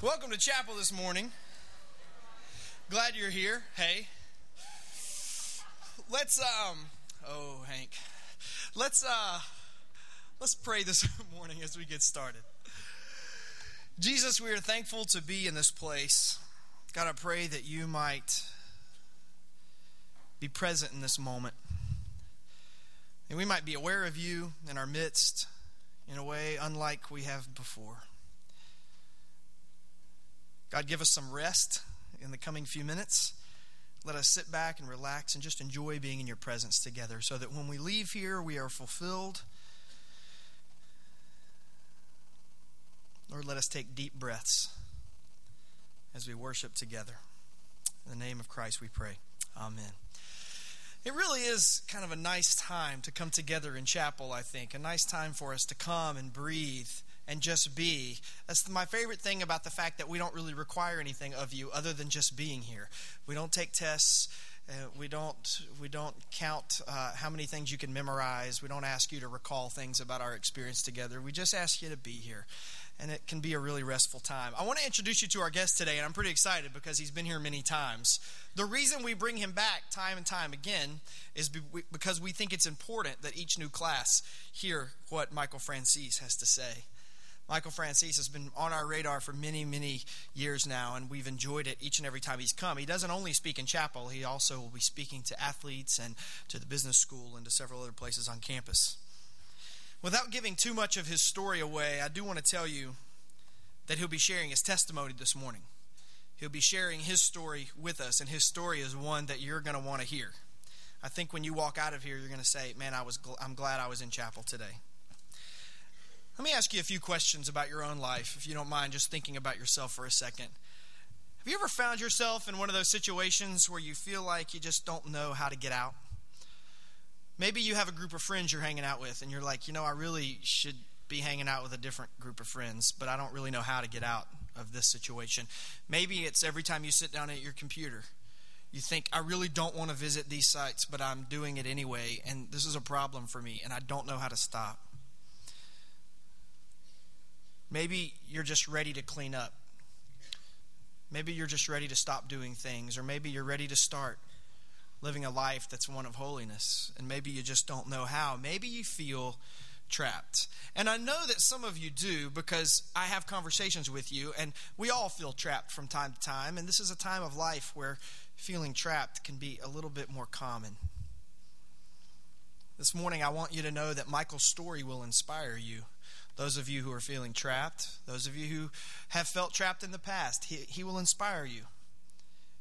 Welcome to chapel this morning. Glad you're here. Hey. Let's um oh Hank. Let's uh let's pray this morning as we get started. Jesus, we are thankful to be in this place. God, I pray that you might be present in this moment. And we might be aware of you in our midst in a way unlike we have before. God, give us some rest in the coming few minutes. Let us sit back and relax and just enjoy being in your presence together so that when we leave here, we are fulfilled. Lord, let us take deep breaths as we worship together. In the name of Christ we pray. Amen. It really is kind of a nice time to come together in chapel, I think. A nice time for us to come and breathe and just be. That's my favorite thing about the fact that we don't really require anything of you other than just being here. We don't take tests. Uh, we don't we don't count uh, how many things you can memorize. We don't ask you to recall things about our experience together. We just ask you to be here, and it can be a really restful time. I want to introduce you to our guest today, and I'm pretty excited because he's been here many times. The reason we bring him back time and time again is because we think it's important that each new class hear what Michael Franzese has to say. Michael Franzese has been on our radar for many, many years now, and we've enjoyed it each and every time he's come. He doesn't only speak in chapel, he also will be speaking to athletes and to the business school and to several other places on campus. Without giving too much of his story away, I do want to tell you that he'll be sharing his testimony this morning. He'll be sharing his story with us, and his story is one that you're going to want to hear. I think when you walk out of here, you're going to say, "Man, I was gl- I'm glad I was in chapel today." Let me ask you a few questions about your own life, if you don't mind just thinking about yourself for a second. Have you ever found yourself in one of those situations where you feel like you just don't know how to get out? Maybe you have a group of friends you're hanging out with, and you're like, you know, I really should be hanging out with a different group of friends, but I don't really know how to get out of this situation. Maybe it's every time you sit down at your computer. You think, I really don't want to visit these sites, but I'm doing it anyway, and this is a problem for me, and I don't know how to stop. Maybe you're just ready to clean up. Maybe you're just ready to stop doing things, or maybe you're ready to start living a life that's one of holiness, and maybe you just don't know how. Maybe you feel trapped. And I know that some of you do because I have conversations with you, and we all feel trapped from time to time. And this is a time of life where feeling trapped can be a little bit more common. This morning, I want you to know that Michael's story will inspire you those of you who are feeling trapped, those of you who have felt trapped in the past, he, he will inspire you.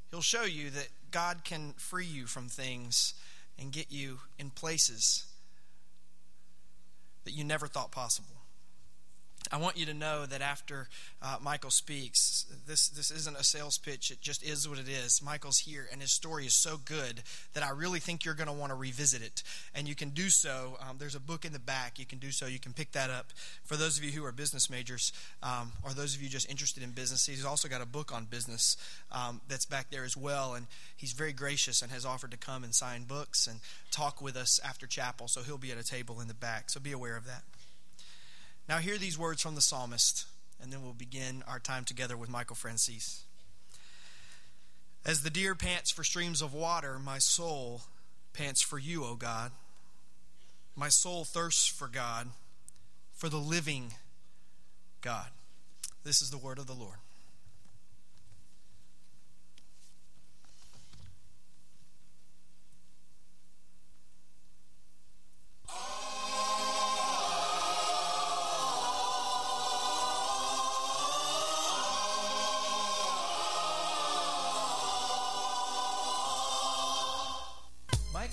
He'll show you that God can free you from things and get you in places that you never thought possible. I want you to know that after uh, Michael speaks, this, this isn't a sales pitch. It just is what it is. Michael's here, and his story is so good that I really think you're going to want to revisit it. And you can do so. Um, there's a book in the back. You can do so. You can pick that up. For those of you who are business majors, um, or those of you just interested in business, he's also got a book on business um, that's back there as well. And he's very gracious and has offered to come and sign books and talk with us after chapel. So he'll be at a table in the back. So be aware of that. Now, hear these words from the psalmist, and then we'll begin our time together with Michael Franzese. As the deer pants for streams of water, my soul pants for you, O God. My soul thirsts for God, for the living God. This is the word of the Lord.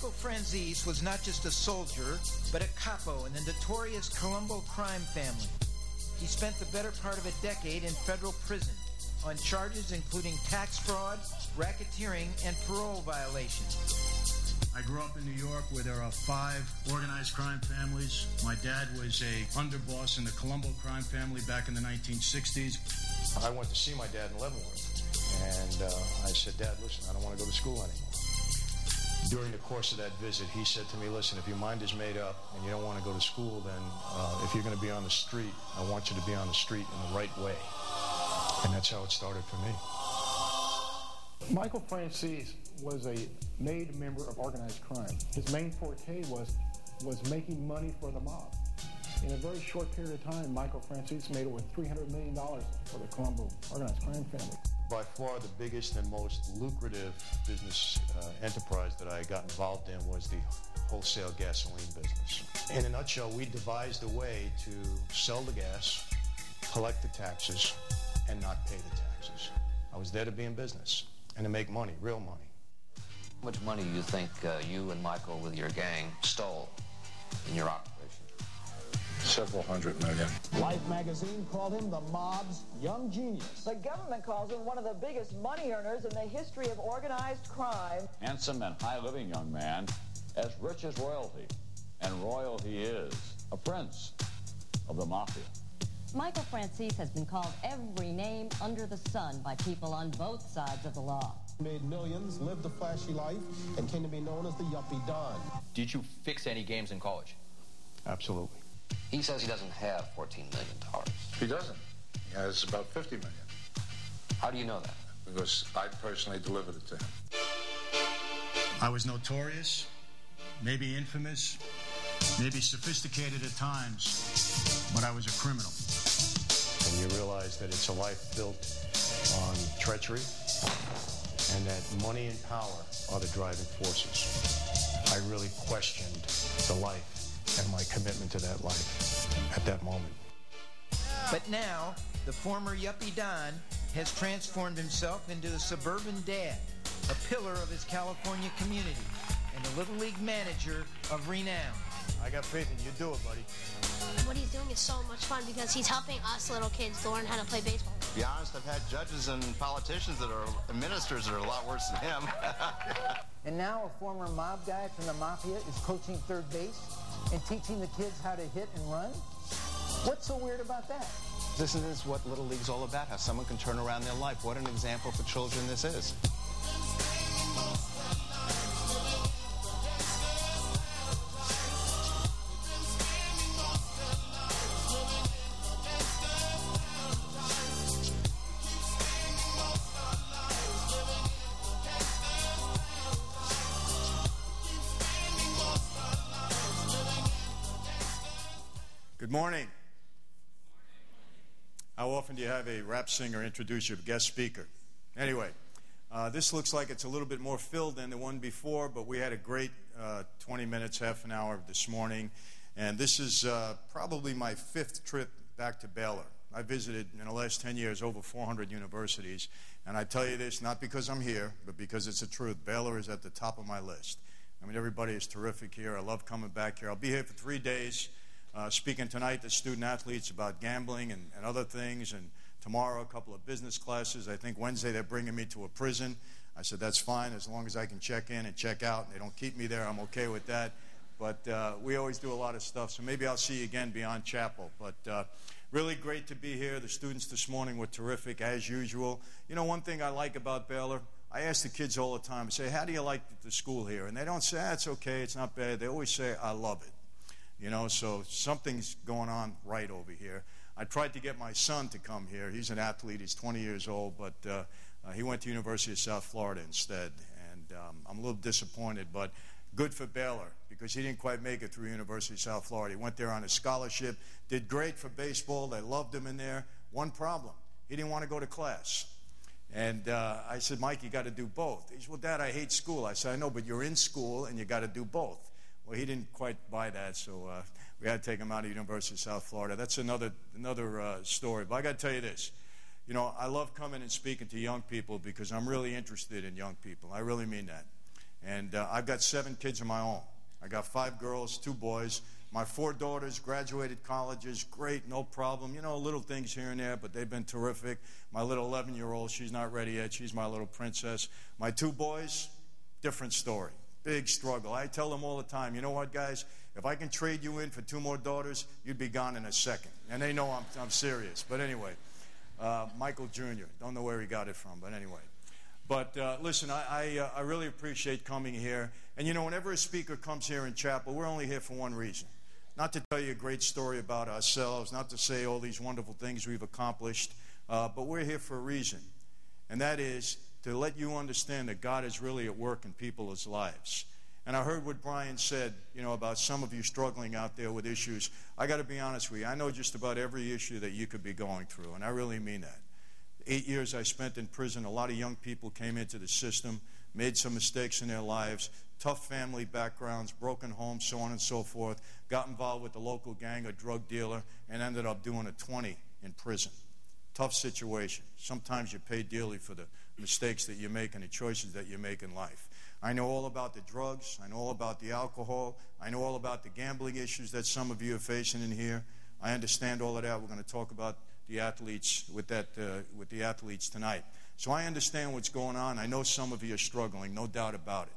Franzese was not just a soldier, but a capo in the notorious Colombo crime family. He spent the better part of a decade in federal prison on charges including tax fraud, racketeering, and parole violations. I grew up in New York where there are five organized crime families. My dad was a underboss in the Colombo crime family back in the 1960s. I went to see my dad in Leavenworth, and uh, I said, Dad, listen, I don't want to go to school anymore during the course of that visit, he said to me, listen, if your mind is made up and you don't want to go to school, then uh, if you're going to be on the street, I want you to be on the street in the right way. And that's how it started for me. Michael Franzese was a made member of organized crime. His main forte was was making money for the mob. In a very short period of time, Michael Franzese made over $300 million for the Colombo organized crime family. By far the biggest and most lucrative business uh, enterprise that I got involved in was the wholesale gasoline business. In a nutshell, we devised a way to sell the gas, collect the taxes, and not pay the taxes. I was there to be in business and to make money, real money. How much money do you think uh, you and Michael with your gang stole in your operation? Several hundred million. Life magazine called him the mob's young genius. The government calls him one of the biggest money earners in the history of organized crime. Handsome and high-living young man, as rich as royalty. And royal he is, a prince of the mafia. Michael Franzese has been called every name under the sun by people on both sides of the law. Made millions, lived a flashy life, and came to be known as the Yuppie Don. Did you fix any games in college? Absolutely. He says he doesn't have $14 million. He doesn't. He has about 50 million. How do you know that? Because I personally delivered it to him. I was notorious, maybe infamous, maybe sophisticated at times, but I was a criminal. And you realize that it's a life built on treachery and that money and power are the driving forces. I really questioned the life and my commitment to that life at that moment. But now, the former Yuppie Don has transformed himself into a suburban dad, a pillar of his California community, and a Little League manager of renown. I got faith in you. Do it, buddy. What he's doing is so much fun because he's helping us little kids learn how to play baseball. To be honest, I've had judges and politicians that are ministers that are a lot worse than him. and now a former mob guy from the mafia is coaching third base and teaching the kids how to hit and run? What's so weird about that? This is what Little League's all about, how someone can turn around their life. What an example for children this is. Morning. How often do you have a rap singer introduce your guest speaker? Anyway, uh, this looks like it's a little bit more filled than the one before, but we had a great uh, 20 minutes, half an hour this morning. And this is uh, probably my fifth trip back to Baylor. I visited in the last 10 years over 400 universities. And I tell you this not because I'm here, but because it's the truth. Baylor is at the top of my list. I mean, everybody is terrific here. I love coming back here. I'll be here for three days. Uh, speaking tonight to student athletes about gambling and, and, other things, and tomorrow a couple of business classes. I think Wednesday they're bringing me to a prison. I said that's fine as long as I can check in and check out, and they don't keep me there. I'm okay with that. But uh, we always do a lot of stuff, so maybe I'll see you again beyond chapel. But uh, really great to be here. The students this morning were terrific as usual. You know, one thing I like about Baylor. I ask the kids all the time, I say, How do you like the school here? And they don't say, ah, It's okay, it's not bad. They always say, I love it. You know, so something's going on right over here. I tried to get my son to come here. He's an athlete. He's 20 years old, but uh, uh, he went to University of South Florida instead. And um, I'm a little disappointed, but good for Baylor because he didn't quite make it through University of South Florida. He went there on a scholarship, did great for baseball. They loved him in there. One problem: he didn't want to go to class. And uh, I said, Mike, you got to do both. He said, Well, Dad, I hate school. I said, I know, but you're in school and you got to do both. Well, he didn't quite buy that, so uh, we had to take him out of University of South Florida. That's another another uh, story. But I got to tell you this. You know, I love coming and speaking to young people because I'm really interested in young people. I really mean that. And uh, I've got seven kids of my own. I got five girls, two boys. My four daughters graduated colleges, great, no problem. You know, little things here and there, but they've been terrific. My little 11 year old, she's not ready yet. She's my little princess. My two boys, different story. Big struggle. I tell them all the time, you know what, guys? If I can trade you in for two more daughters, you'd be gone in a second. And they know I'm, I'm serious. But anyway, uh, Michael Jr., don't know where he got it from, but anyway. But uh, listen, I, I, uh, I really appreciate coming here. And you know, whenever a speaker comes here in chapel, we're only here for one reason not to tell you a great story about ourselves, not to say all these wonderful things we've accomplished. Uh, but we're here for a reason, and that is to let you understand that God is really at work in people's lives. And I heard what Brian said, you know, about some of you struggling out there with issues. I got to be honest with you. I know just about every issue that you could be going through, and I really mean that. Eight years I spent in prison, a lot of young people came into the system, made some mistakes in their lives, tough family backgrounds, broken homes, so on and so forth, got involved with the local gang, a drug dealer, and ended up doing a 20 in prison. Tough situation. Sometimes you pay dearly for the mistakes that you make and the choices that you make in life. I know all about the drugs. I know all about the alcohol. I know all about the gambling issues that some of you are facing in here. I understand all of that. We're going to talk about the athletes with that uh, with the athletes tonight. So I understand what's going on. I know some of you are struggling, no doubt about it.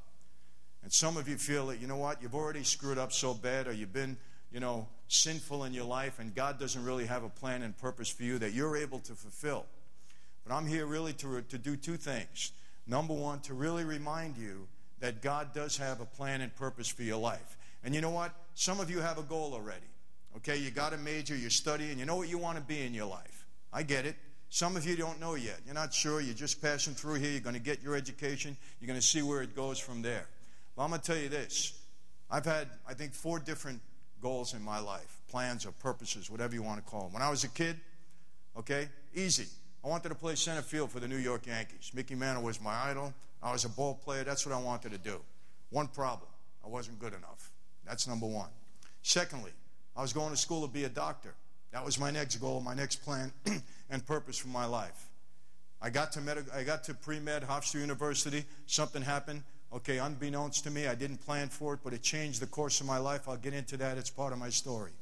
And some of you feel that you know what, you've already screwed up so bad, or you've been you know sinful in your life, and God doesn't really have a plan and purpose for you that you're able to fulfill. But I'm here really to to do two things. Number one, to really remind you that God does have a plan and purpose for your life. And you know what? Some of you have a goal already. Okay, you got a major, you're studying, you know what you want to be in your life. I get it. Some of you don't know yet. You're not sure. You're just passing through here. You're going to get your education. You're going to see where it goes from there. Well, I'm going to tell you this. I've had, I think, four different goals in my life plans or purposes, whatever you want to call them. When I was a kid, okay, easy. I wanted to play center field for the New York Yankees. Mickey Mantle was my idol. I was a ball player. That's what I wanted to do. One problem I wasn't good enough. That's number one. Secondly, I was going to school to be a doctor. That was my next goal, my next plan and purpose for my life. I got to, med- I got to pre med, Hofstra University. Something happened. Okay, unbeknownst to me, I didn't plan for it, but it changed the course of my life. I'll get into that. It's part of my story.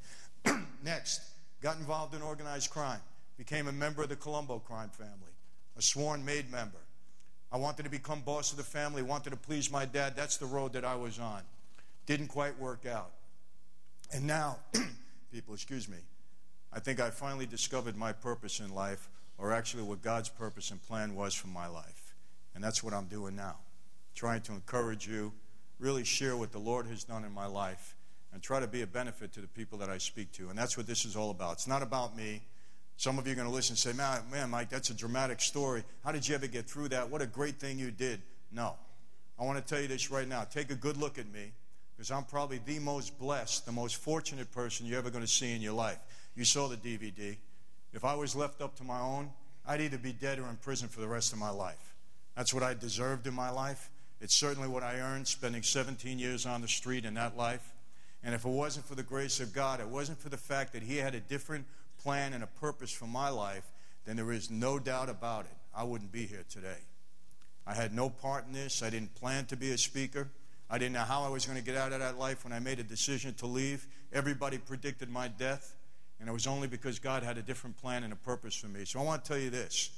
Next, got involved in organized crime. Became a member of the Colombo crime family, a sworn made member. I wanted to become boss of the family, wanted to please my dad. That's the road that I was on. Didn't quite work out. And now, people, excuse me, I think I finally discovered my purpose in life, or actually what God's purpose and plan was for my life. And that's what I'm doing now. Trying to encourage you, really share what the Lord has done in my life, and try to be a benefit to the people that I speak to. And that's what this is all about. It's not about me. Some of you are going to listen and say, man, man, Mike, that's a dramatic story. How did you ever get through that? What a great thing you did. No. I want to tell you this right now. Take a good look at me because I'm probably the most blessed, the most fortunate person you're ever going to see in your life. You saw the DVD. If I was left up to my own, I'd either be dead or in prison for the rest of my life. That's what I deserved in my life. It's certainly what I earned spending 17 years on the street in that life. And if it wasn't for the grace of God, it wasn't for the fact that He had a different plan and a purpose for my life, then there is no doubt about it. I wouldn't be here today. I had no part in this. I didn't plan to be a speaker. I didn't know how I was going to get out of that life when I made a decision to leave. Everybody predicted my death, and it was only because God had a different plan and a purpose for me. So I want to tell you this,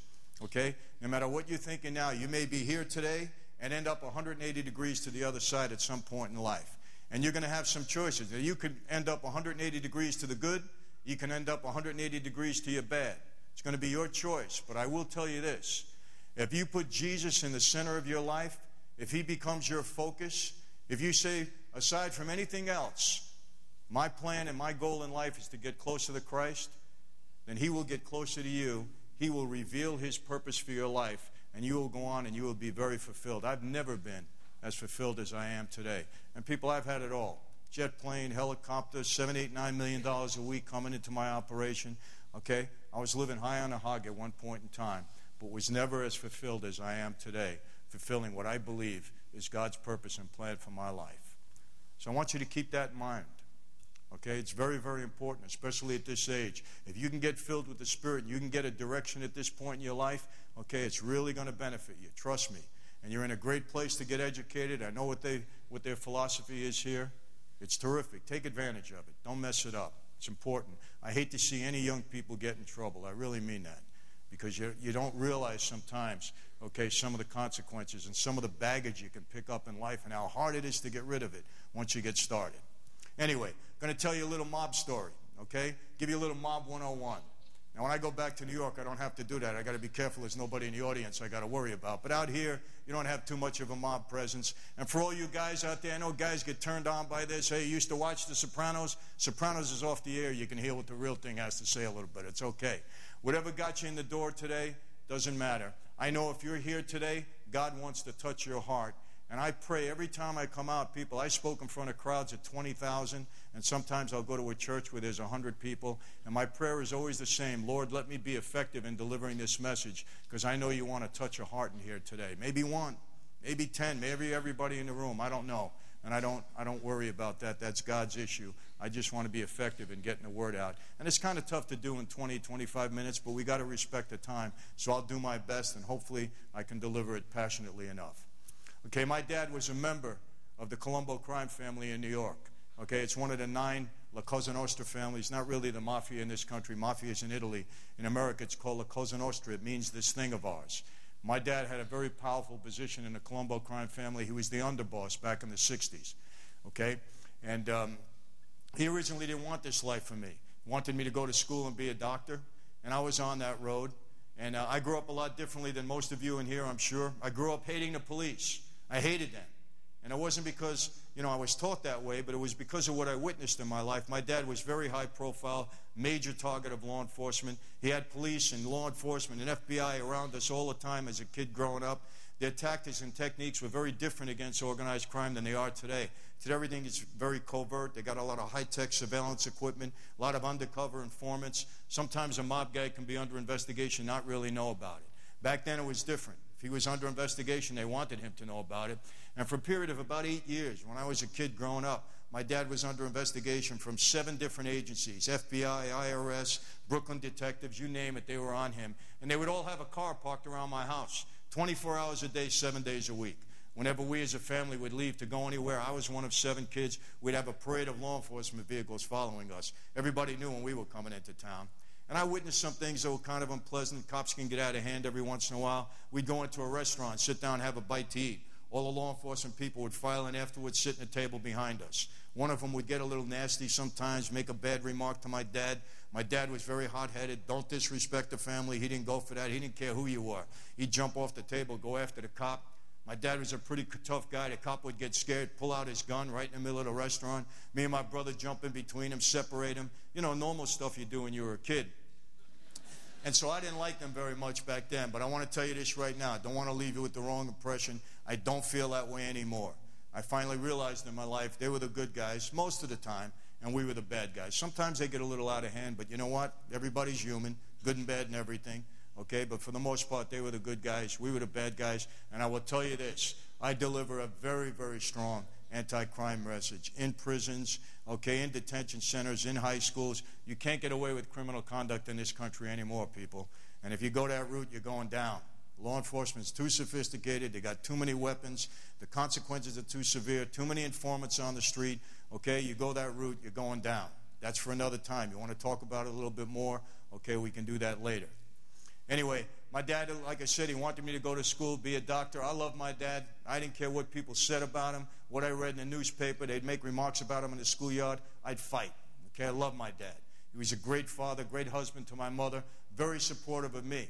okay? No matter what you're thinking now, you may be here today and end up 180 degrees to the other side at some point in life. And you're going to have some choices. You could end up 180 degrees to the good, you can end up 180 degrees to your bed. It's going to be your choice. But I will tell you this if you put Jesus in the center of your life, if he becomes your focus, if you say, aside from anything else, my plan and my goal in life is to get closer to Christ, then he will get closer to you. He will reveal his purpose for your life, and you will go on and you will be very fulfilled. I've never been as fulfilled as I am today. And people, I've had it all jet plane, helicopter, seven, eight, nine million dollars a week coming into my operation. Okay? I was living high on a hog at one point in time, but was never as fulfilled as I am today, fulfilling what I believe is God's purpose and plan for my life. So I want you to keep that in mind. Okay, it's very, very important, especially at this age. If you can get filled with the Spirit you can get a direction at this point in your life, okay, it's really going to benefit you. Trust me. And you're in a great place to get educated. I know what they what their philosophy is here. It's terrific. Take advantage of it. Don't mess it up. It's important. I hate to see any young people get in trouble. I really mean that. Because you, you don't realize sometimes, okay, some of the consequences and some of the baggage you can pick up in life and how hard it is to get rid of it once you get started. Anyway, I'm going to tell you a little mob story, okay? Give you a little mob 101. When I go back to New York, I don't have to do that. I got to be careful. There's nobody in the audience I got to worry about. But out here, you don't have too much of a mob presence. And for all you guys out there, I know guys get turned on by this. Hey, you used to watch The Sopranos. Sopranos is off the air. You can hear what the real thing has to say a little bit. It's okay. Whatever got you in the door today doesn't matter. I know if you're here today, God wants to touch your heart. And I pray every time I come out, people, I spoke in front of crowds of 20,000, and sometimes I'll go to a church where there's 100 people, and my prayer is always the same Lord, let me be effective in delivering this message, because I know you want to touch a heart in here today. Maybe one, maybe 10, maybe everybody in the room. I don't know. And I don't, I don't worry about that. That's God's issue. I just want to be effective in getting the word out. And it's kind of tough to do in 20, 25 minutes, but we got to respect the time. So I'll do my best, and hopefully I can deliver it passionately enough. Okay, my dad was a member of the Colombo crime family in New York. Okay, it's one of the nine La Cosa Nostra families, not really the mafia in this country. Mafia is in Italy. In America, it's called La Cosa Nostra. It means this thing of ours. My dad had a very powerful position in the Colombo crime family. He was the underboss back in the 60s. Okay? And um, he originally didn't want this life for me. He wanted me to go to school and be a doctor. And I was on that road. And uh, I grew up a lot differently than most of you in here, I'm sure. I grew up hating the police. I hated them. And it wasn't because, you know, I was taught that way, but it was because of what I witnessed in my life. My dad was very high profile, major target of law enforcement. He had police and law enforcement and FBI around us all the time as a kid growing up. Their tactics and techniques were very different against organized crime than they are today. Today, everything is very covert. They got a lot of high tech surveillance equipment, a lot of undercover informants. Sometimes a mob guy can be under investigation, not really know about it. Back then, it was different. If he was under investigation, they wanted him to know about it. And for a period of about eight years, when I was a kid growing up, my dad was under investigation from seven different agencies FBI, IRS, Brooklyn detectives, you name it, they were on him. And they would all have a car parked around my house 24 hours a day, seven days a week. Whenever we as a family would leave to go anywhere, I was one of seven kids, we'd have a parade of law enforcement vehicles following us. Everybody knew when we were coming into town. And I witnessed some things that were kind of unpleasant. Cops can get out of hand every once in a while. We'd go into a restaurant, sit down, have a bite to eat. All the law enforcement people would file in afterwards, sit at a table behind us. One of them would get a little nasty sometimes, make a bad remark to my dad. My dad was very hot headed. Don't disrespect the family. He didn't go for that. He didn't care who you were. He'd jump off the table, go after the cop. My dad was a pretty tough guy. The cop would get scared, pull out his gun right in the middle of the restaurant. Me and my brother jump in between him, separate him. You know, normal stuff you do when you were a kid. And so I didn't like them very much back then. But I want to tell you this right now. I don't want to leave you with the wrong impression. I don't feel that way anymore. I finally realized in my life they were the good guys most of the time, and we were the bad guys. Sometimes they get a little out of hand, but you know what? Everybody's human, good and bad and everything. Okay, but for the most part, they were the good guys. We were the bad guys. And I will tell you this I deliver a very, very strong anti crime message in prisons, okay, in detention centers, in high schools. You can't get away with criminal conduct in this country anymore, people. And if you go that route, you're going down. Law enforcement's too sophisticated. They got too many weapons. The consequences are too severe. Too many informants on the street. Okay, you go that route, you're going down. That's for another time. You want to talk about it a little bit more? Okay, we can do that later. Anyway, my dad, like I said, he wanted me to go to school, be a doctor. I love my dad. I didn't care what people said about him, what I read in the newspaper. They'd make remarks about him in the schoolyard. I'd fight. Okay, I love my dad. He was a great father, great husband to my mother, very supportive of me.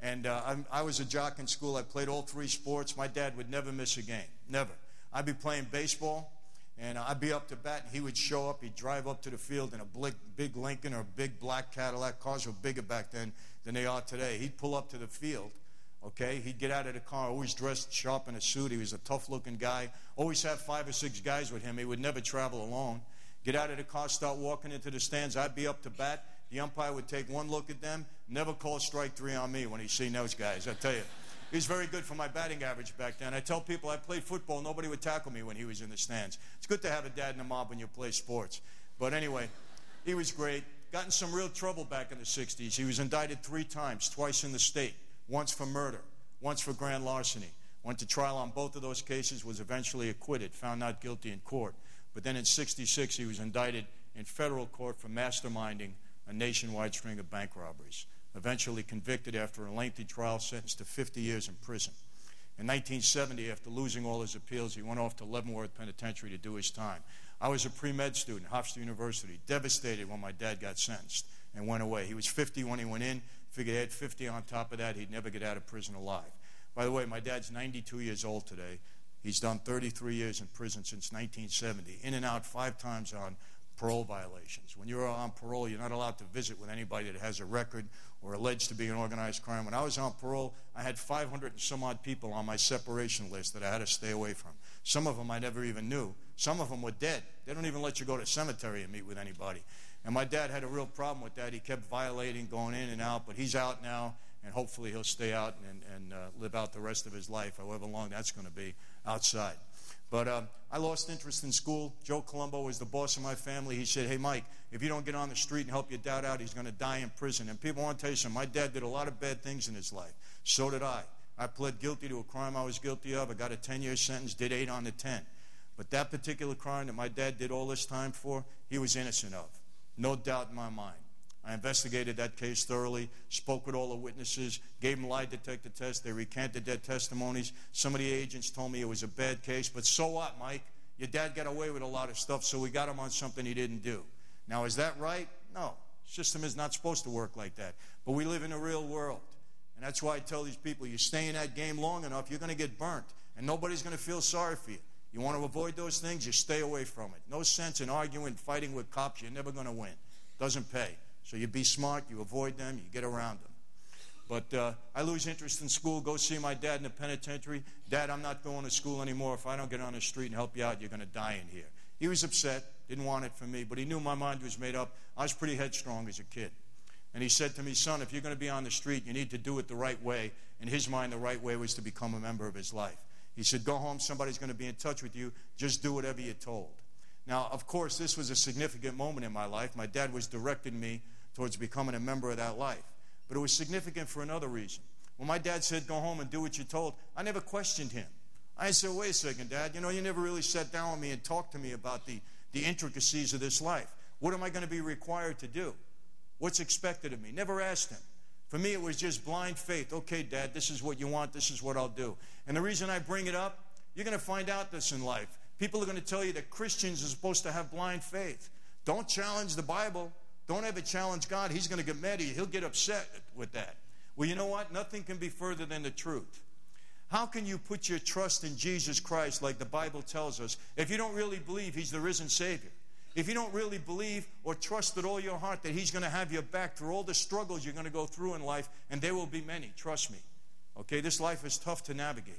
And uh, I, I was a jock in school. I played all three sports. My dad would never miss a game, never. I'd be playing baseball, and I'd be up to bat, and he would show up. He'd drive up to the field in a big, big Lincoln or a big black Cadillac. Cars were bigger back then than they are today. He'd pull up to the field, okay? He'd get out of the car, always dressed sharp in a suit. He was a tough looking guy. Always had five or six guys with him. He would never travel alone. Get out of the car, start walking into the stands. I'd be up to bat. The umpire would take one look at them, never call strike three on me when he's seen those guys, I tell you. He was very good for my batting average back then. I tell people I played football, nobody would tackle me when he was in the stands. It's good to have a dad in the mob when you play sports. But anyway, he was great got in some real trouble back in the 60s. He was indicted three times, twice in the state, once for murder, once for grand larceny. Went to trial on both of those cases, was eventually acquitted, found not guilty in court. But then in 66, he was indicted in federal court for masterminding a nationwide string of bank robberies. Eventually convicted after a lengthy trial, sentenced to 50 years in prison. In 1970, after losing all his appeals, he went off to Leavenworth Penitentiary to do his time. I was a pre med student, Hofstra University, devastated when my dad got sentenced and went away. He was 50 when he went in, figured he had 50 on top of that, he'd never get out of prison alive. By the way, my dad's 92 years old today. He's done 33 years in prison since 1970, in and out five times on parole violations. When you're on parole, you're not allowed to visit with anybody that has a record or alleged to be an organized crime. When I was on parole, I had 500 and some odd people on my separation list that I had to stay away from. Some of them I never even knew. Some of them were dead. They don't even let you go to a cemetery and meet with anybody. And my dad had a real problem with that. He kept violating, going in and out, but he's out now, and hopefully he'll stay out and, and uh, live out the rest of his life, however long that's going to be outside. But uh, I lost interest in school. Joe Colombo was the boss of my family. He said, Hey, Mike, if you don't get on the street and help your dad out, he's going to die in prison. And people want to tell you something. My dad did a lot of bad things in his life. So did I. I pled guilty to a crime I was guilty of. I got a 10 year sentence, did eight on the 10. But that particular crime that my dad did all this time for, he was innocent of. No doubt in my mind. I investigated that case thoroughly, spoke with all the witnesses, gave them lie detector tests. They recanted their testimonies. Some of the agents told me it was a bad case, but so what, Mike? Your dad got away with a lot of stuff, so we got him on something he didn't do. Now, is that right? No. System is not supposed to work like that. But we live in a real world. And that's why I tell these people you stay in that game long enough, you're going to get burnt. And nobody's going to feel sorry for you. You want to avoid those things, you stay away from it. No sense in arguing, fighting with cops. You're never going to win. Doesn't pay. So you be smart, you avoid them, you get around them. But uh, I lose interest in school, go see my dad in the penitentiary. Dad, I'm not going to school anymore. If I don't get on the street and help you out, you're going to die in here. He was upset, didn't want it for me, but he knew my mind was made up. I was pretty headstrong as a kid. And he said to me, Son, if you're going to be on the street, you need to do it the right way. In his mind, the right way was to become a member of his life. He said, Go home, somebody's going to be in touch with you. Just do whatever you're told. Now, of course, this was a significant moment in my life. My dad was directing me towards becoming a member of that life. But it was significant for another reason. When my dad said, Go home and do what you're told, I never questioned him. I said, Wait a second, Dad. You know, you never really sat down with me and talked to me about the, the intricacies of this life. What am I going to be required to do? What's expected of me? Never asked him. For me, it was just blind faith. Okay, Dad, this is what you want, this is what I'll do. And the reason I bring it up, you're going to find out this in life. People are going to tell you that Christians are supposed to have blind faith. Don't challenge the Bible. Don't ever challenge God. He's going to get mad at you. He'll get upset with that. Well, you know what? Nothing can be further than the truth. How can you put your trust in Jesus Christ like the Bible tells us if you don't really believe He's the risen Savior? If you don't really believe or trust with all your heart that He's going to have your back through all the struggles you're going to go through in life, and there will be many, trust me. Okay, this life is tough to navigate.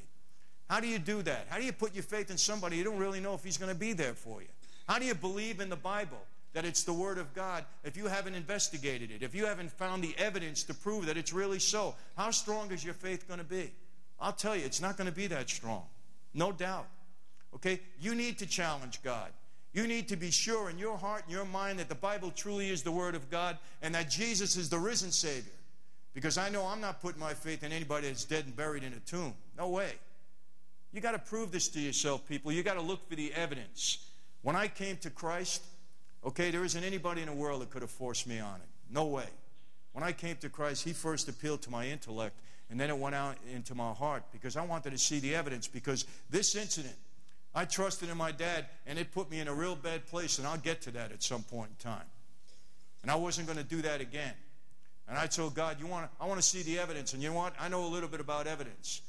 How do you do that? How do you put your faith in somebody you don't really know if He's going to be there for you? How do you believe in the Bible that it's the Word of God if you haven't investigated it, if you haven't found the evidence to prove that it's really so? How strong is your faith going to be? I'll tell you, it's not going to be that strong. No doubt. Okay? You need to challenge God. You need to be sure in your heart and your mind that the Bible truly is the Word of God and that Jesus is the risen Savior. Because I know I'm not putting my faith in anybody that's dead and buried in a tomb. No way. You got to prove this to yourself, people. You got to look for the evidence. When I came to Christ, okay, there isn't anybody in the world that could have forced me on it. No way. When I came to Christ, He first appealed to my intellect, and then it went out into my heart because I wanted to see the evidence. Because this incident, I trusted in my dad, and it put me in a real bad place, and I'll get to that at some point in time. And I wasn't going to do that again. And I told God, you want I want to see the evidence. And you know what? I know a little bit about evidence.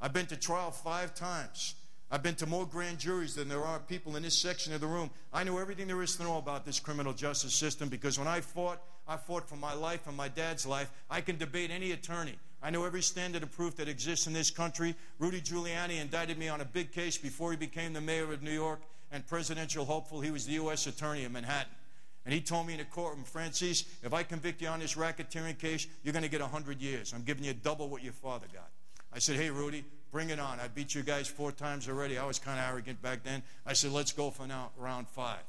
I've been to trial five times. I've been to more grand juries than there are people in this section of the room. I know everything there is to know about this criminal justice system because when I fought, I fought for my life and my dad's life. I can debate any attorney. I know every standard of proof that exists in this country. Rudy Giuliani indicted me on a big case before he became the mayor of New York and presidential hopeful. He was the U.S. attorney in Manhattan. And he told me in a courtroom, Franzese, if I convict you on this racketeering case, you're going to get 100 years. I'm giving you double what your father got. I said, hey, Rudy, bring it on. I beat you guys four times already. I was kind of arrogant back then. I said, let's go for now, round five.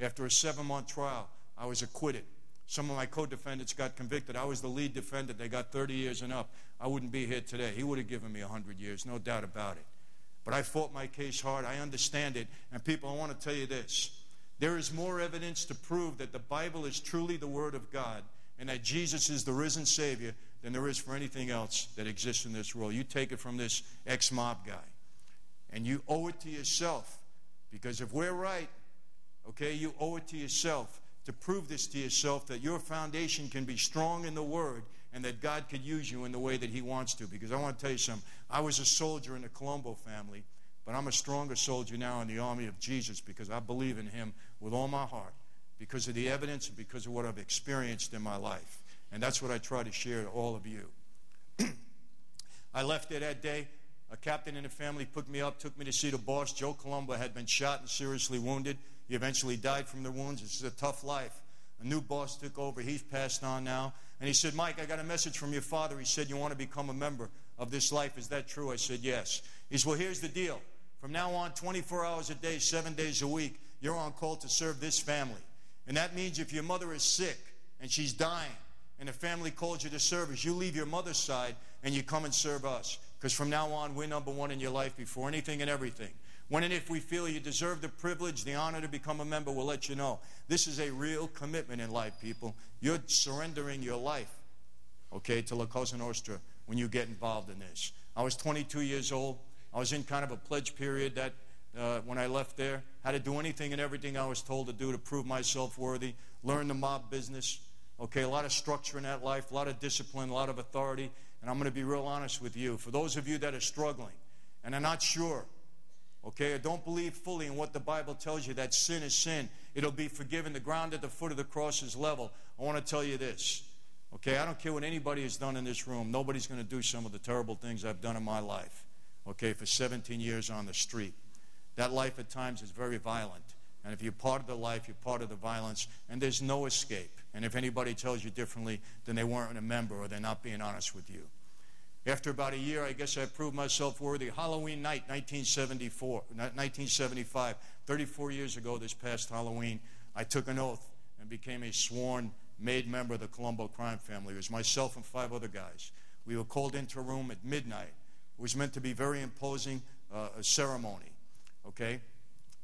After a seven month trial, I was acquitted. Some of my co defendants got convicted. I was the lead defendant. They got 30 years and up. I wouldn't be here today. He would have given me 100 years, no doubt about it. But I fought my case hard. I understand it. And people, I want to tell you this there is more evidence to prove that the Bible is truly the Word of God and that Jesus is the risen Savior than there is for anything else that exists in this world. You take it from this ex mob guy. And you owe it to yourself. Because if we're right, okay, you owe it to yourself to prove this to yourself that your foundation can be strong in the Word and that God could use you in the way that He wants to. Because I want to tell you something. I was a soldier in the Colombo family, but I'm a stronger soldier now in the army of Jesus because I believe in Him with all my heart because of the evidence and because of what I've experienced in my life. And that's what I try to share to all of you. I left there that day. A captain in the family picked me up, took me to see the boss. Joe Colombo had been shot and seriously wounded. He eventually died from the wounds. This is a tough life. A new boss took over. He's passed on now. And he said, Mike, I got a message from your father. He said, You want to become a member of this life. Is that true? I said, Yes. He said, Well, here's the deal. From now on, 24 hours a day, seven days a week, you're on call to serve this family. And that means if your mother is sick and she's dying and the family calls you to service, you leave your mother's side and you come and serve us. Because from now on, we're number one in your life before anything and everything. When and if we feel you deserve the privilege, the honor to become a member, we'll let you know. This is a real commitment in life, people. You're surrendering your life, okay, to La Cosa Nostra when you get involved in this. I was 22 years old. I was in kind of a pledge period that uh, when I left there, had to do anything and everything I was told to do to prove myself worthy, learn the mob business. Okay, a lot of structure in that life, a lot of discipline, a lot of authority. And I'm going to be real honest with you. For those of you that are struggling and are not sure, okay, or don't believe fully in what the Bible tells you that sin is sin, it'll be forgiven. The ground at the foot of the cross is level. I want to tell you this. Okay, I don't care what anybody has done in this room. Nobody's going to do some of the terrible things I've done in my life. Okay, for 17 years on the street. That life at times is very violent. And if you're part of the life, you're part of the violence, and there's no escape. And if anybody tells you differently, then they weren't a member or they're not being honest with you. After about a year, I guess I proved myself worthy. Halloween night, 1974, 1975, 34 years ago this past Halloween, I took an oath and became a sworn made member of the Colombo crime family. It was myself and five other guys. We were called into a room at midnight. It was meant to be very imposing uh, ceremony, okay?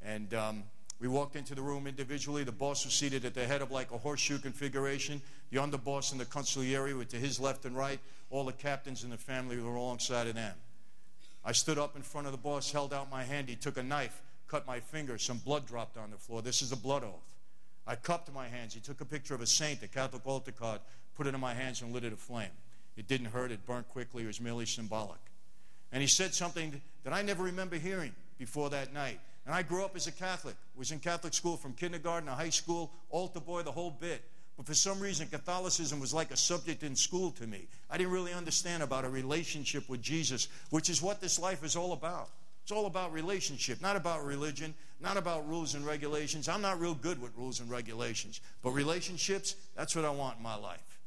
And um, we walked into the room individually. The boss was seated at the head of like a horseshoe configuration. The underboss and the consigliere were to his left and right. All the captains and the family were alongside of them. I stood up in front of the boss, held out my hand. He took a knife, cut my finger. Some blood dropped on the floor. This is a blood oath. I cupped my hands. He took a picture of a saint, a Catholic altar card, put it in my hands, and lit it aflame. It didn't hurt. It burnt quickly. It was merely symbolic. And he said something that I never remember hearing before that night. And I grew up as a Catholic, was in Catholic school from kindergarten to high school, altar boy, the whole bit. But for some reason, Catholicism was like a subject in school to me. I didn't really understand about a relationship with Jesus, which is what this life is all about. It's all about relationship, not about religion, not about rules and regulations. I'm not real good with rules and regulations. But relationships, that's what I want in my life.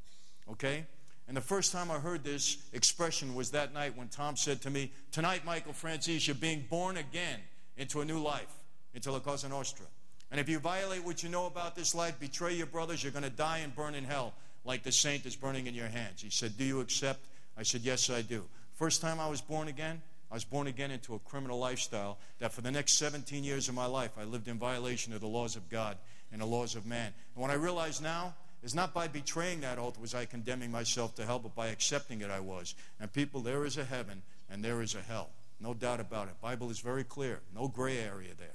Okay? And the first time I heard this expression was that night when Tom said to me, Tonight, Michael Franzese, you're being born again into a new life, into La Cosa Nostra. And if you violate what you know about this life, betray your brothers, you're going to die and burn in hell like the saint is burning in your hands. He said, Do you accept? I said, Yes, I do. First time I was born again, I was born again into a criminal lifestyle that for the next 17 years of my life, I lived in violation of the laws of God and the laws of man. And what I realize now is not by betraying that oath was I condemning myself to hell, but by accepting it I was. And people, there is a heaven and there is a hell. No doubt about it. Bible is very clear. No gray area there.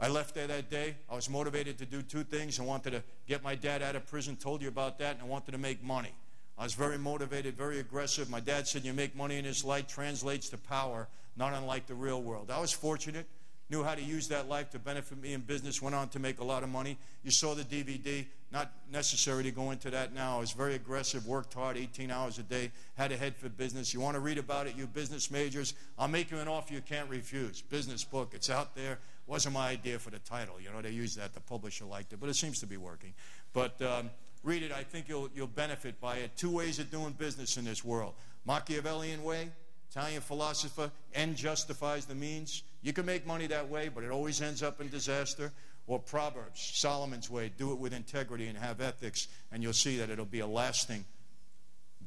I left there that day. I was motivated to do two things. I wanted to get my dad out of prison, told you about that, and I wanted to make money. I was very motivated, very aggressive. My dad said, You make money in this life translates to power, not unlike the real world. I was fortunate knew how to use that life to benefit me in business, went on to make a lot of money. You saw the DVD, not necessary to go into that now. I was very aggressive, worked hard, 18 hours a day, had a head for business. You want to read about it, you business majors, I'll make you an offer you can't refuse. Business book, it's out there. Wasn't my idea for the title. You know, they used that, the publisher liked it, but it seems to be working. But um, read it, I think you'll, you'll benefit by it. Two ways of doing business in this world Machiavellian way, Italian philosopher, end justifies the means. You can make money that way, but it always ends up in disaster. Or Proverbs, Solomon's way, do it with integrity and have ethics, and you'll see that it'll be a lasting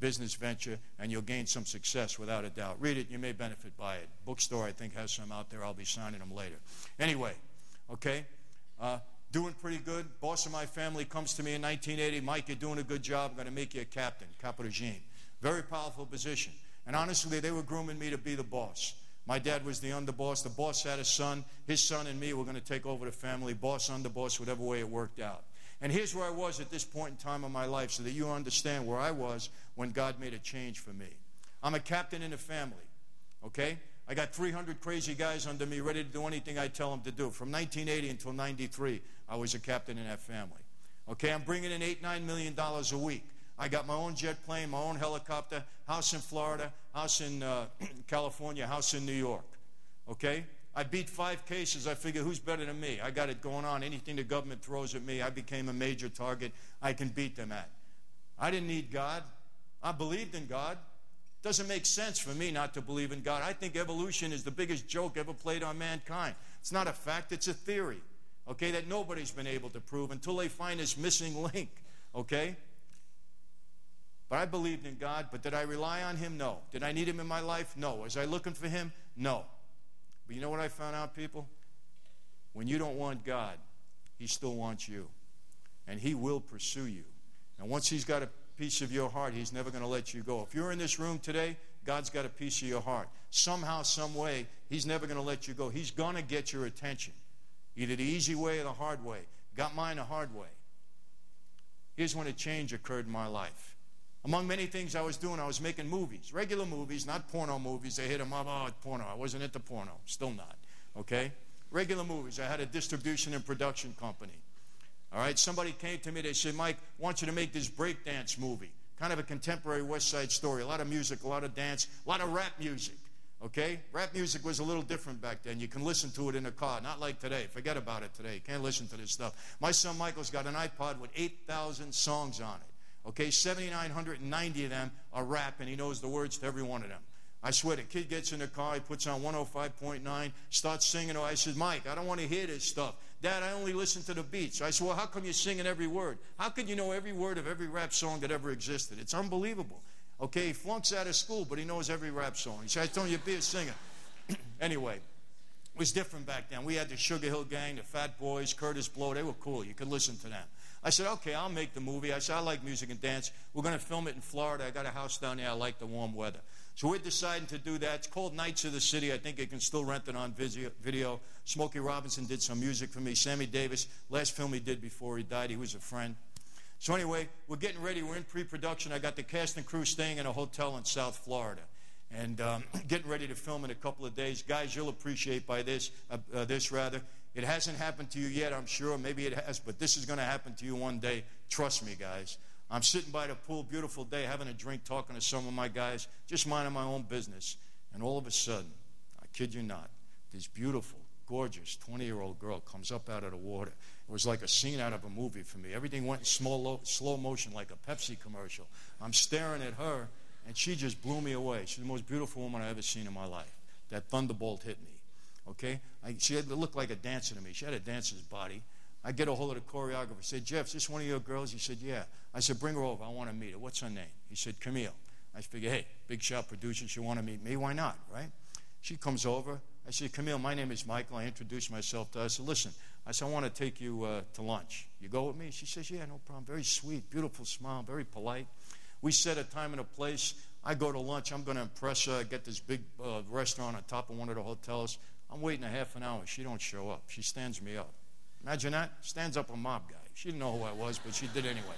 business venture and you'll gain some success without a doubt. Read it, you may benefit by it. Bookstore, I think, has some out there. I'll be signing them later. Anyway, okay? Uh, doing pretty good. Boss of my family comes to me in 1980. Mike, you're doing a good job. I'm going to make you a captain, capo regime. Very powerful position. And honestly, they were grooming me to be the boss. My dad was the underboss. The boss had a son. His son and me were going to take over the family, boss, underboss, whatever way it worked out. And here's where I was at this point in time of my life so that you understand where I was when God made a change for me. I'm a captain in a family, okay? I got 300 crazy guys under me ready to do anything I tell them to do. From 1980 until 93, I was a captain in that family. Okay, I'm bringing in eight, nine million dollars a week. I got my own jet plane, my own helicopter, house in Florida, house in uh, California, house in New York. Okay? I beat five cases. I figure who's better than me? I got it going on. Anything the government throws at me, I became a major target. I can beat them at. I didn't need God. I believed in God. Doesn't make sense for me not to believe in God. I think evolution is the biggest joke ever played on mankind. It's not a fact, it's a theory, okay, that nobody's been able to prove until they find this missing link, okay? But I believed in God, but did I rely on Him? No. Did I need Him in my life? No. Was I looking for Him? No. But you know what I found out, people? When you don't want God, He still wants you. And He will pursue you. And once He's got a piece of your heart, He's never going to let you go. If you're in this room today, God's got a piece of your heart. Somehow, some way, He's never going to let you go. He's going to get your attention, either the easy way or the hard way. Got mine the hard way. Here's when a change occurred in my life. Among many things I was doing, I was making movies, regular movies, not porno movies. They hit them up, oh, porno. I wasn't into porno, still not. Okay? Regular movies. I had a distribution and production company. All right, somebody came to me, they said, Mike, I want you to make this breakdance movie. Kind of a contemporary West Side story. A lot of music, a lot of dance, a lot of rap music. Okay? Rap music was a little different back then. You can listen to it in a car, not like today. Forget about it today. You can't listen to this stuff. My son Michael's got an iPod with 8,000 songs on it. Okay? 7,990 of them are rap, and he knows the words to every one of them. I swear, the kid gets in the car, he puts on 105.9, starts singing. I said, Mike, I don't want to hear this stuff. Dad, I only listen to the beats. I said, Well, how come you're singing every word? How could you know every word of every rap song that ever existed? It's unbelievable. Okay, he flunks out of school, but he knows every rap song. He said, I told you, be a singer. anyway, it was different back then. We had the Sugarhill Gang, the Fat Boys, Kurtis Blow. They were cool. You could listen to them. I said, okay, I'll make the movie. I said, I like music and dance. We're going to film it in Florida. I got a house down there. I like the warm weather. So we're deciding to do that. It's called Knights of the City. I think you can still rent it on video. Smokey Robinson did some music for me. Sammy Davis, last film he did before he died, he was a friend. So anyway, we're getting ready. We're in pre-production. I got the cast and crew staying in a hotel in South Florida, and um, getting ready to film in a couple of days. Guys, you'll appreciate by this, uh, uh, this rather. It hasn't happened to you yet, I'm sure. Maybe it has, but this is going to happen to you one day. Trust me, guys. I'm sitting by the pool, beautiful day, having a drink, talking to some of my guys, just minding my own business. And all of a sudden, I kid you not, this beautiful, gorgeous 20 year old girl comes up out of the water. It was like a scene out of a movie for me. Everything went in slow, slow motion like a Pepsi commercial. I'm staring at her, and she just blew me away. She's the most beautiful woman I've ever seen in my life. That thunderbolt hit me. Okay? I, she had to look like a dancer to me. She had a dancer's body. I get a hold of the choreographer. I said, Jeff, is this one of your girls? He said, Yeah. I said, Bring her over. I want to meet her. What's her name? He said, Camille. I figured, hey, big shot producer. She want to meet me. Why not, right? She comes over. I said, Camille, my name is Michael. I introduced myself to her. I said, Listen, I said, I want to take you uh, to lunch. You go with me? She says, Yeah, no problem. Very sweet, beautiful smile, very polite. We set a time and a place. I go to lunch. I'm going to impress her. I get this big uh, restaurant on top of one of the hotels. I'm waiting a half an hour. She don't show up. She stands me up. Imagine that. Stands up a mob guy. She didn't know who I was, but she did anyway.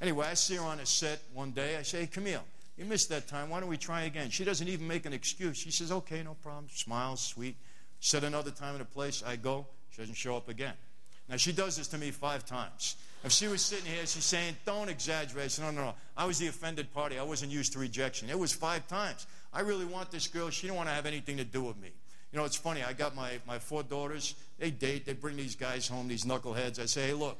Anyway, I see her on a set one day. I say, hey, Camille, you missed that time. Why don't we try again? She doesn't even make an excuse. She says, okay, no problem. Smiles, sweet. Set another time and a place. I go. She doesn't show up again. Now, she does this to me five times. If she was sitting here, she's saying, don't exaggerate. Said, no, no, no. I was the offended party. I wasn't used to rejection. It was five times. I really want this girl. She don't want to have anything to do with me. You know, it's funny. I got my, my four daughters. They date. They bring these guys home, these knuckleheads. I say, hey, look.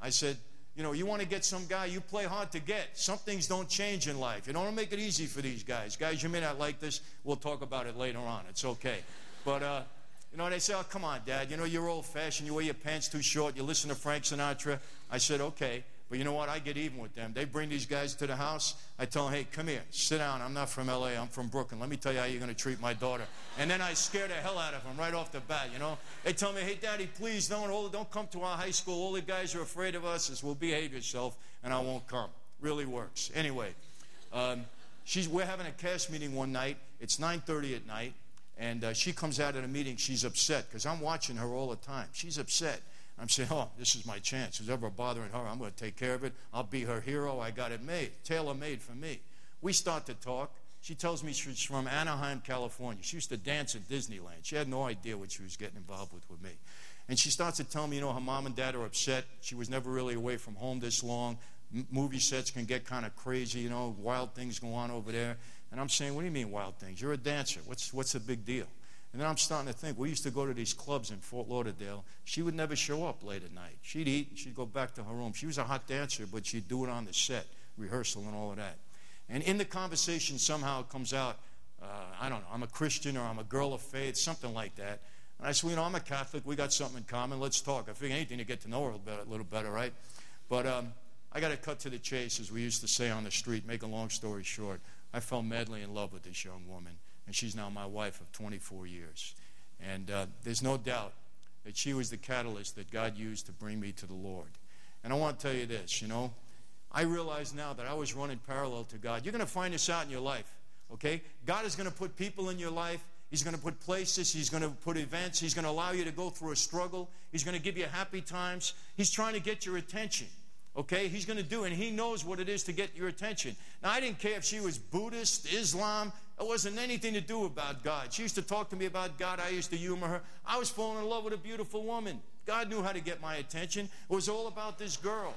I said, you know, you want to get some guy, you play hard to get. Some things don't change in life. You don't make it easy for these guys. Guys, you may not like this. We'll talk about it later on. It's okay. But, uh, you know, they say, oh, come on, Dad. You know, you're old fashioned. You wear your pants too short. You listen to Frank Sinatra. I said, okay. But you know what? I get even with them. They bring these guys to the house. I tell them, hey, come here, sit down. I'm not from LA. I'm from Brooklyn. Let me tell you how you're going to treat my daughter. And then I scare the hell out of them right off the bat, you know. They tell me, hey, Daddy, please don't, don't come to our high school. All the guys are afraid of us. As well, behave yourself, and I won't come. Really works. Anyway, um, she's, we're having a cast meeting one night. It's 9.30 at night. And uh, she comes out of the meeting. She's upset because I'm watching her all the time. She's upset. I'm saying, oh, this is my chance. Who's ever bothering her, I'm going to take care of it. I'll be her hero. I got it made, tailor made for me. We start to talk. She tells me she's from Anaheim, California. She used to dance at Disneyland. She had no idea what she was getting involved with with me. And she starts to tell me, you know, her mom and dad are upset. She was never really away from home this long. M- movie sets can get kind of crazy, you know, wild things go on over there. And I'm saying, what do you mean wild things? You're a dancer. What's, what's the big deal? And then I'm starting to think, we used to go to these clubs in Fort Lauderdale. She would never show up late at night. She'd eat, and she'd go back to her room. She was a hot dancer, but she'd do it on the set, rehearsal and all of that. And in the conversation, somehow it comes out, uh, I don't know, I'm a Christian or I'm a girl of faith, something like that. And I said, you know, I'm a Catholic. We got something in common. Let's talk. I figure anything to get to know her a little better, a little better right? But um, I got to cut to the chase, as we used to say on the street, make a long story short. I fell madly in love with this young woman, and she's now my wife of 24 years. And uh, there's no doubt that she was the catalyst that God used to bring me to the Lord. And I want to tell you this, you know, I realize now that I was running parallel to God. You're going to find this out in your life, okay? God is going to put people in your life. He's going to put places. He's going to put events. He's going to allow you to go through a struggle. He's going to give you happy times. He's trying to get your attention. Okay? He's going to do and he knows what it is to get your attention. Now, I didn't care if she was Buddhist, Islam. It wasn't anything to do about God. She used to talk to me about God. I used to humor her. I was falling in love with a beautiful woman. God knew how to get my attention. It was all about this girl.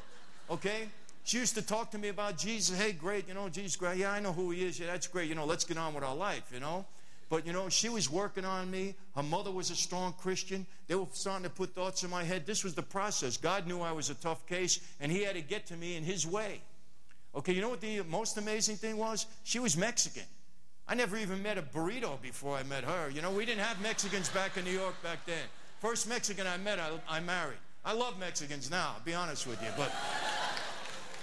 Okay? She used to talk to me about Jesus. Hey, great, you know, Jesus, great. Yeah, I know who he is. Yeah, that's great. You know, let's get on with our life, you know. But, you know, she was working on me. Her mother was a strong Christian. They were starting to put thoughts in my head. This was the process. God knew I was a tough case, and He had to get to me in His way. Okay, you know what the most amazing thing was? She was Mexican. I never even met a burrito before I met her. You know, we didn't have Mexicans back in New York back then. First Mexican I met, I, I married. I love Mexicans now, I'll be honest with you. But,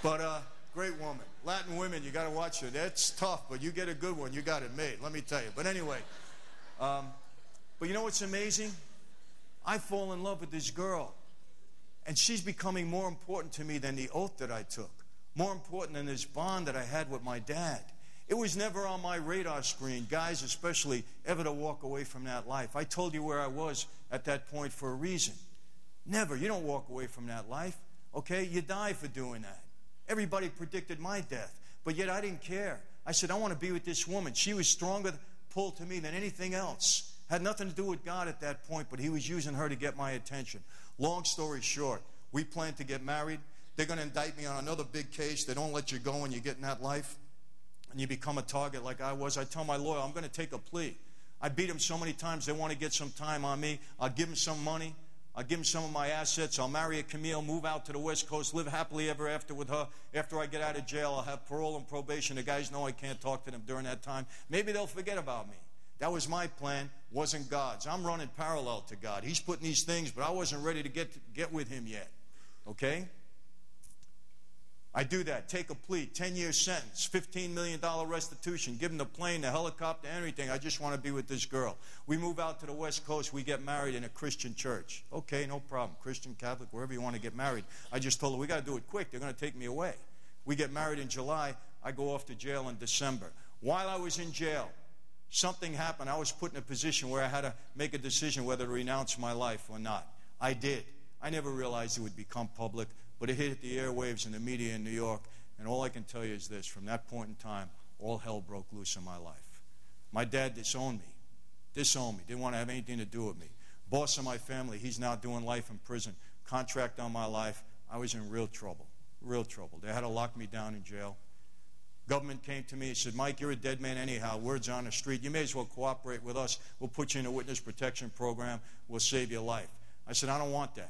but uh, great woman. Latin women, you got to watch her. That's tough, but you get a good one, you got it made, let me tell you. But anyway, um, but you know what's amazing? I fall in love with this girl, and she's becoming more important to me than the oath that I took, more important than this bond that I had with my dad. It was never on my radar screen, guys especially, ever to walk away from that life. I told you where I was at that point for a reason. Never. You don't walk away from that life, okay? You die for doing that. Everybody predicted my death, but yet I didn't care. I said, I want to be with this woman. She was stronger pulled to me than anything else. Had nothing to do with God at that point, but He was using her to get my attention. Long story short, we plan to get married. They're going to indict me on another big case. They don't let you go when you get in that life and you become a target like I was. I tell my lawyer, I'm going to take a plea. I beat them so many times, they want to get some time on me. I'll give them some money. I'll give him some of my assets. I'll marry a Camille, move out to the West Coast, live happily ever after with her. After I get out of jail, I'll have parole and probation. The guys know I can't talk to them during that time. Maybe they'll forget about me. That was my plan, wasn't God's. I'm running parallel to God. He's putting these things, but I wasn't ready to get, to, get with Him yet. Okay? I do that. Take a plea, 10 year sentence, $15 million restitution, give him the plane, the helicopter, anything. I just want to be with this girl. We move out to the West Coast, we get married in a Christian church. Okay, no problem. Christian, Catholic, wherever you want to get married. I just told her, we got to do it quick. They're going to take me away. We get married in July. I go off to jail in December. While I was in jail, something happened. I was put in a position where I had to make a decision whether to renounce my life or not. I did. I never realized it would become public. But it hit the airwaves and the media in New York. And all I can tell you is this from that point in time, all hell broke loose in my life. My dad disowned me, disowned me, didn't want to have anything to do with me. Boss of my family, he's now doing life in prison. Contract on my life. I was in real trouble, real trouble. They had to lock me down in jail. Government came to me and said, Mike, you're a dead man anyhow. Words on the street. You may as well cooperate with us. We'll put you in a witness protection program. We'll save your life. I said, I don't want that.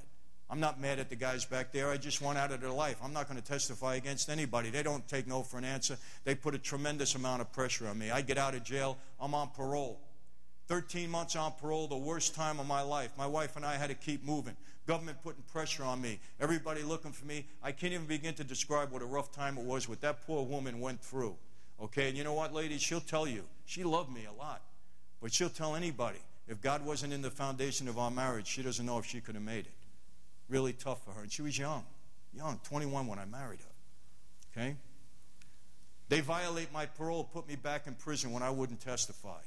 I'm not mad at the guys back there. I just want out of their life. I'm not going to testify against anybody. They don't take no for an answer. They put a tremendous amount of pressure on me. I get out of jail, I'm on parole. 13 months on parole, the worst time of my life. My wife and I had to keep moving. Government putting pressure on me. Everybody looking for me. I can't even begin to describe what a rough time it was what that poor woman went through. Okay, and you know what, ladies? She'll tell you. She loved me a lot. But she'll tell anybody. If God wasn't in the foundation of our marriage, she doesn't know if she could have made it really tough for her. And she was young, young, 21 when I married her. Okay? They violate my parole, put me back in prison when I wouldn't testify.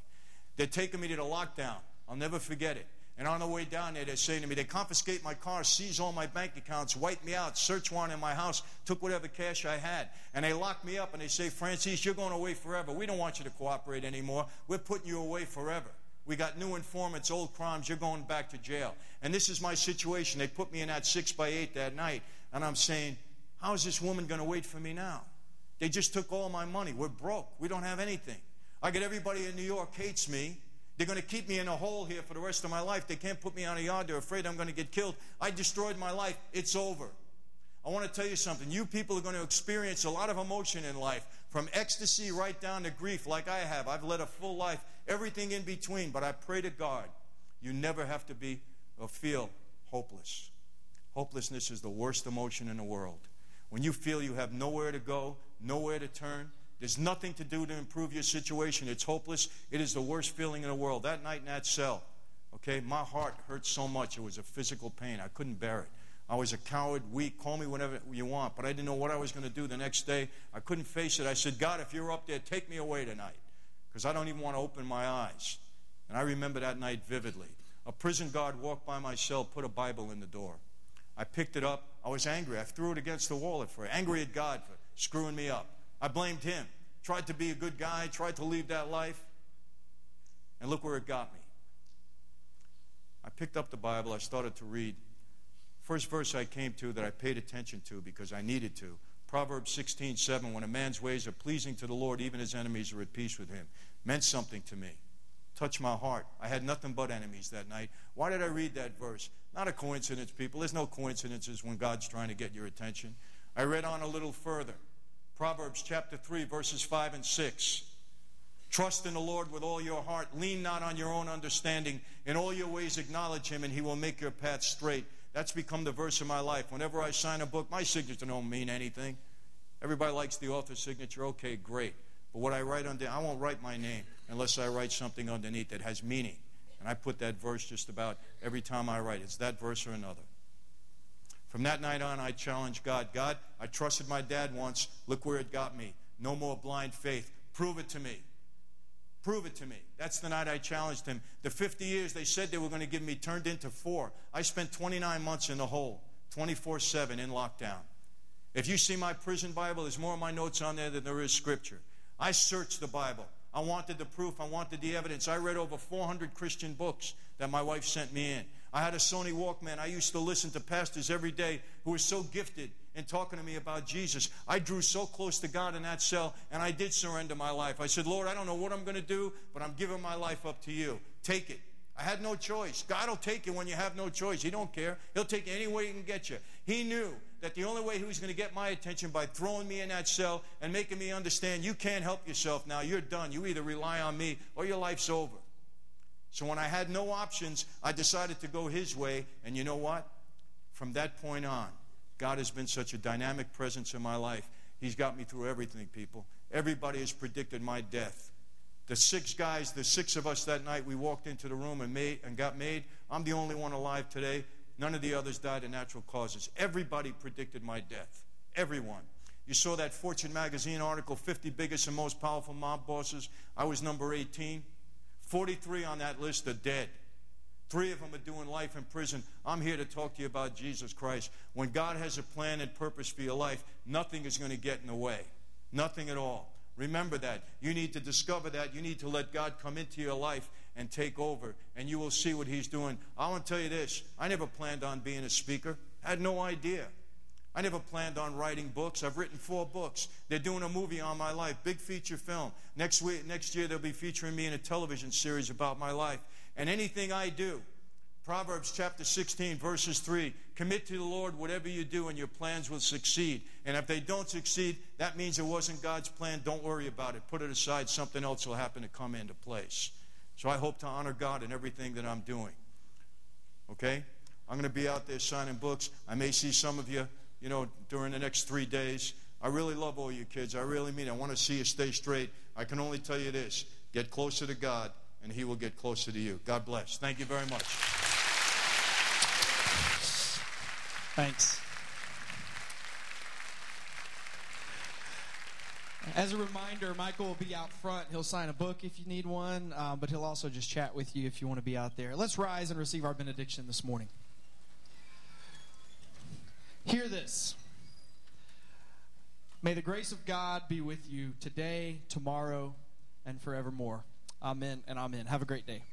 They're taking me to the lockdown. I'll never forget it. And on the way down there, they're saying to me, they confiscate my car, seize all my bank accounts, wipe me out, search warrant in my house, took whatever cash I had. And they lock me up and they say, Franzese, you're going away forever. We don't want you to cooperate anymore. We're putting you away forever. We got new informants, old crimes. You're going back to jail. And this is my situation. They put me in that six by eight that night, and I'm saying, how is this woman going to wait for me now? They just took all my money. We're broke. We don't have anything. I get everybody in New York hates me. They're going to keep me in a hole here for the rest of my life. They can't put me on a yard. They're afraid I'm going to get killed. I destroyed my life. It's over. I want to tell you something. You people are going to experience a lot of emotion in life, from ecstasy right down to grief, like I have. I've led a full life, everything in between. But I pray to God, you never have to be or feel hopeless. Hopelessness is the worst emotion in the world. When you feel you have nowhere to go, nowhere to turn, there's nothing to do to improve your situation, it's hopeless, it is the worst feeling in the world. That night in that cell, okay, my heart hurt so much, it was a physical pain. I couldn't bear it. I was a coward, weak, call me whatever you want, but I didn't know what I was going to do the next day. I couldn't face it. I said, God, if you're up there, take me away tonight, because I don't even want to open my eyes. And I remember that night vividly. A prison guard walked by my cell, put a Bible in the door. I picked it up. I was angry. I threw it against the wall at first, angry at God for screwing me up. I blamed him. Tried to be a good guy, tried to leave that life. And look where it got me. I picked up the Bible, I started to read. First verse I came to that I paid attention to because I needed to. Proverbs 16, 7, when a man's ways are pleasing to the Lord, even his enemies are at peace with him, meant something to me. Touched my heart. I had nothing but enemies that night. Why did I read that verse? Not a coincidence, people. There's no coincidences when God's trying to get your attention. I read on a little further. Proverbs chapter 3, verses 5 and 6. Trust in the Lord with all your heart. Lean not on your own understanding. In all your ways, acknowledge Him, and He will make your path straight. That's become the verse of my life. Whenever I sign a book, my signature don't mean anything. Everybody likes the author's signature. Okay, great. But what I write under, I won't write my name unless I write something underneath that has meaning. And I put that verse just about every time I write. It's that verse or another. From that night on, I challenged God. God, I trusted my dad once. Look where it got me. No more blind faith. Prove it to me. Prove it to me. That's the night I challenged him. The 50 years they said they were going to give me turned into four. I spent 29 months in the hole, 24 7 in lockdown. If you see my prison Bible, there's more of my notes on there than there is scripture. I searched the Bible. I wanted the proof. I wanted the evidence. I read over 400 Christian books that my wife sent me in. I had a Sony Walkman. I used to listen to pastors every day who were so gifted in talking to me about Jesus. I drew so close to God in that cell, and I did surrender my life. I said, Lord, I don't know what I'm going to do, but I'm giving my life up to you. Take it. I had no choice. God will take you when you have no choice. He don't care. He'll take you any way he can get you. He knew that the only way he was going to get my attention by throwing me in that cell and making me understand you can't help yourself now. You're done. You either rely on me or your life's over. So when I had no options, I decided to go his way. And you know what? From that point on, God has been such a dynamic presence in my life. He's got me through everything, people. Everybody has predicted my death. The six guys, the six of us that night, we walked into the room and made and got made. I'm the only one alive today. None of the others died of natural causes. Everybody predicted my death. Everyone. You saw that Fortune magazine article, 50 biggest and most powerful mob bosses. I was number 18. 43 on that list are dead. Three of them are doing life in prison. I'm here to talk to you about Jesus Christ. When God has a plan and purpose for your life, nothing is going to get in the way. Nothing at all. Remember that. You need to discover that. You need to let God come into your life and take over, and you will see what He's doing. I want to tell you this I never planned on being a speaker, I had no idea. I never planned on writing books. I've written four books. They're doing a movie on my life, big feature film. Next week, next year they'll be featuring me in a television series about my life. And anything I do, Proverbs chapter 16, verses 3 commit to the Lord whatever you do, and your plans will succeed. And if they don't succeed, that means it wasn't God's plan. Don't worry about it. Put it aside. Something else will happen to come into place. So I hope to honor God in everything that I'm doing. Okay? I'm going to be out there signing books. I may see some of you you know, during the next three days. I really love all you kids. I really mean it. I want to see you stay straight. I can only tell you this get closer to God, and He will get closer to you. God bless. Thank you very much. Thanks. As a reminder, Michael will be out front. He'll sign a book if you need one, uh, but he'll also just chat with you if you want to be out there. Let's rise and receive our benediction this morning. Hear this. May the grace of God be with you today, tomorrow, and forevermore. Amen and amen. Have a great day.